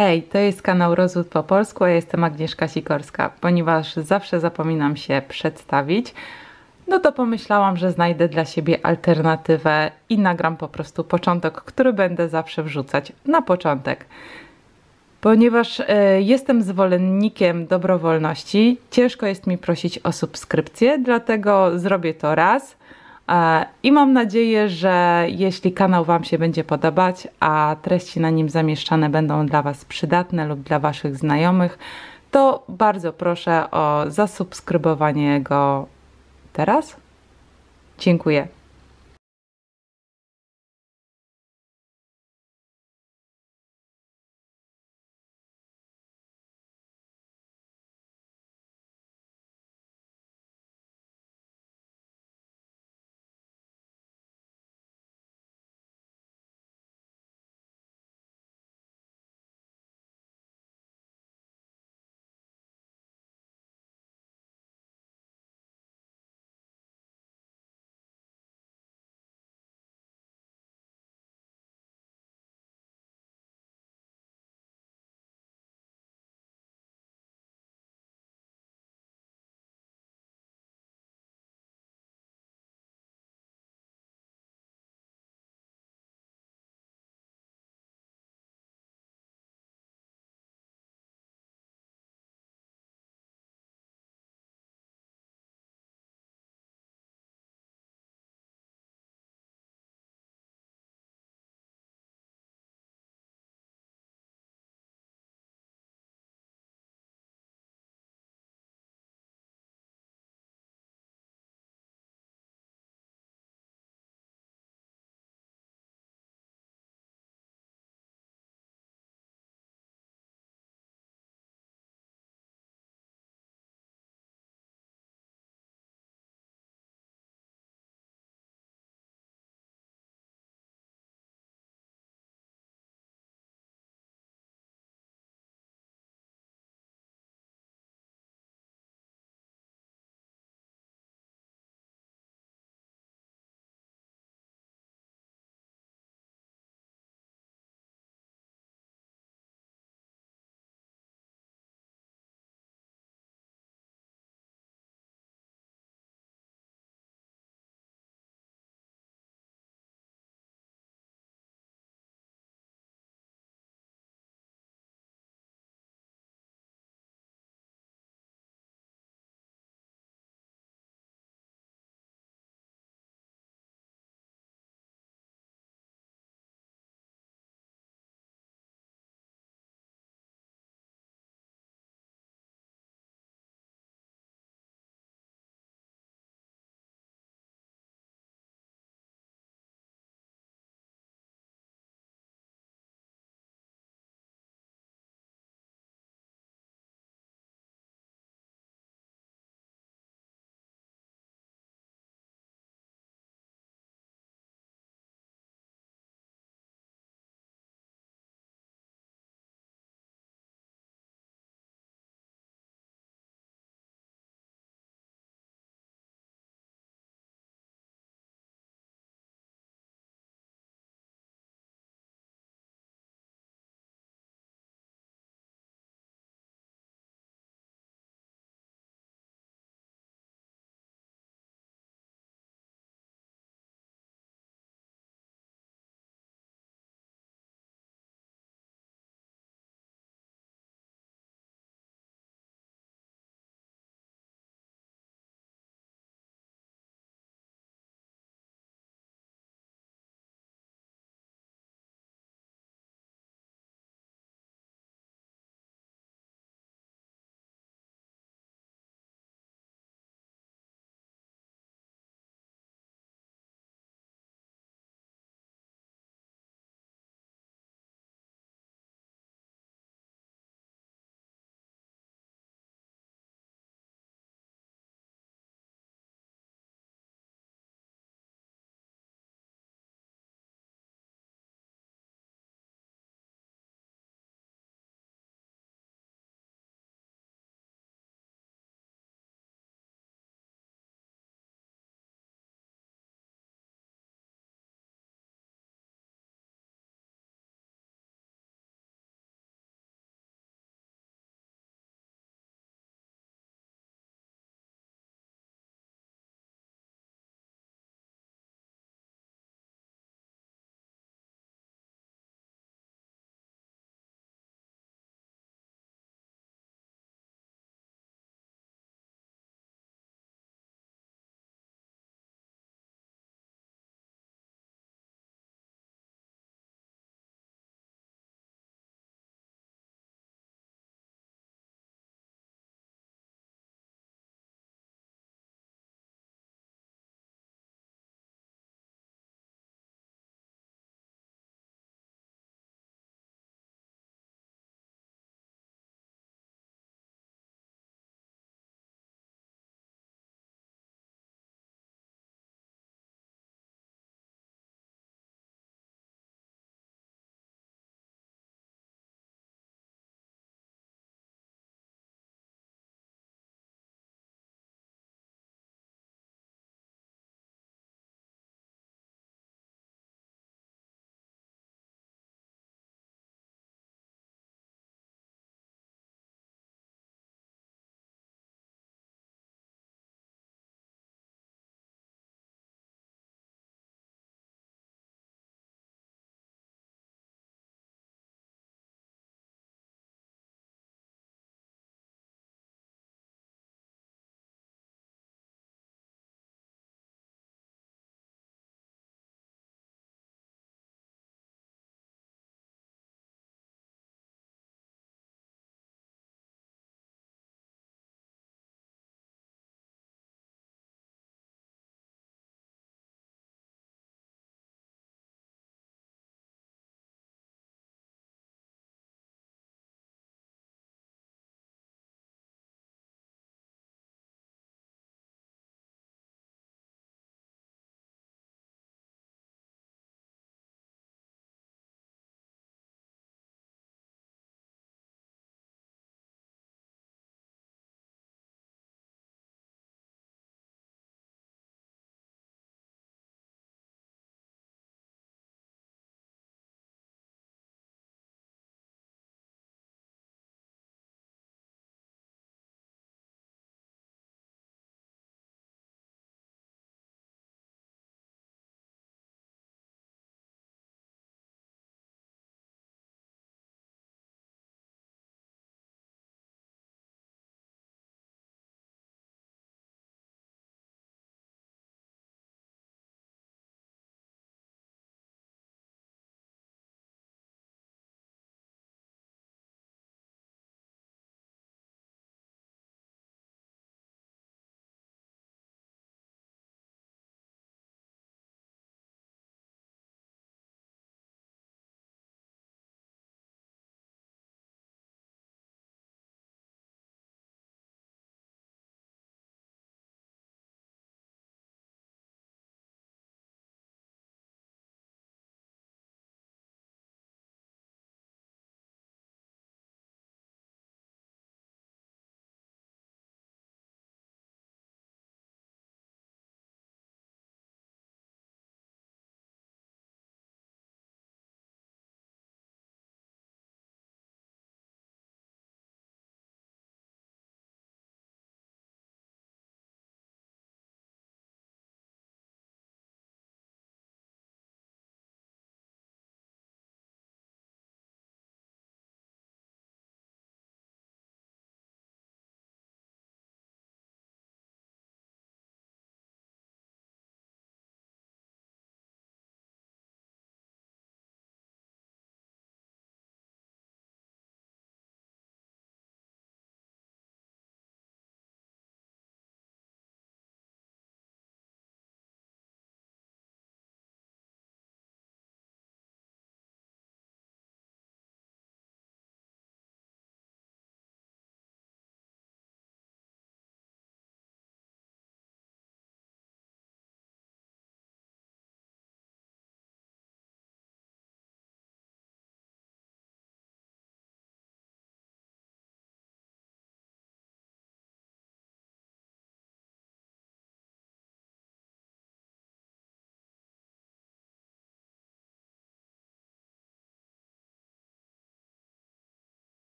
Hej, to jest kanał Rozwód po polsku, ja jestem Agnieszka Sikorska. Ponieważ zawsze zapominam się przedstawić, no to pomyślałam, że znajdę dla siebie alternatywę i nagram po prostu początek, który będę zawsze wrzucać na początek. Ponieważ e, jestem zwolennikiem dobrowolności, ciężko jest mi prosić o subskrypcję, dlatego zrobię to raz. E, I mam nadzieję, że jeśli kanał Wam się będzie podobać, a treści na nim zamieszczane będą dla Was przydatne lub dla Waszych znajomych, to bardzo proszę o zasubskrybowanie go teraz. Dziękuję.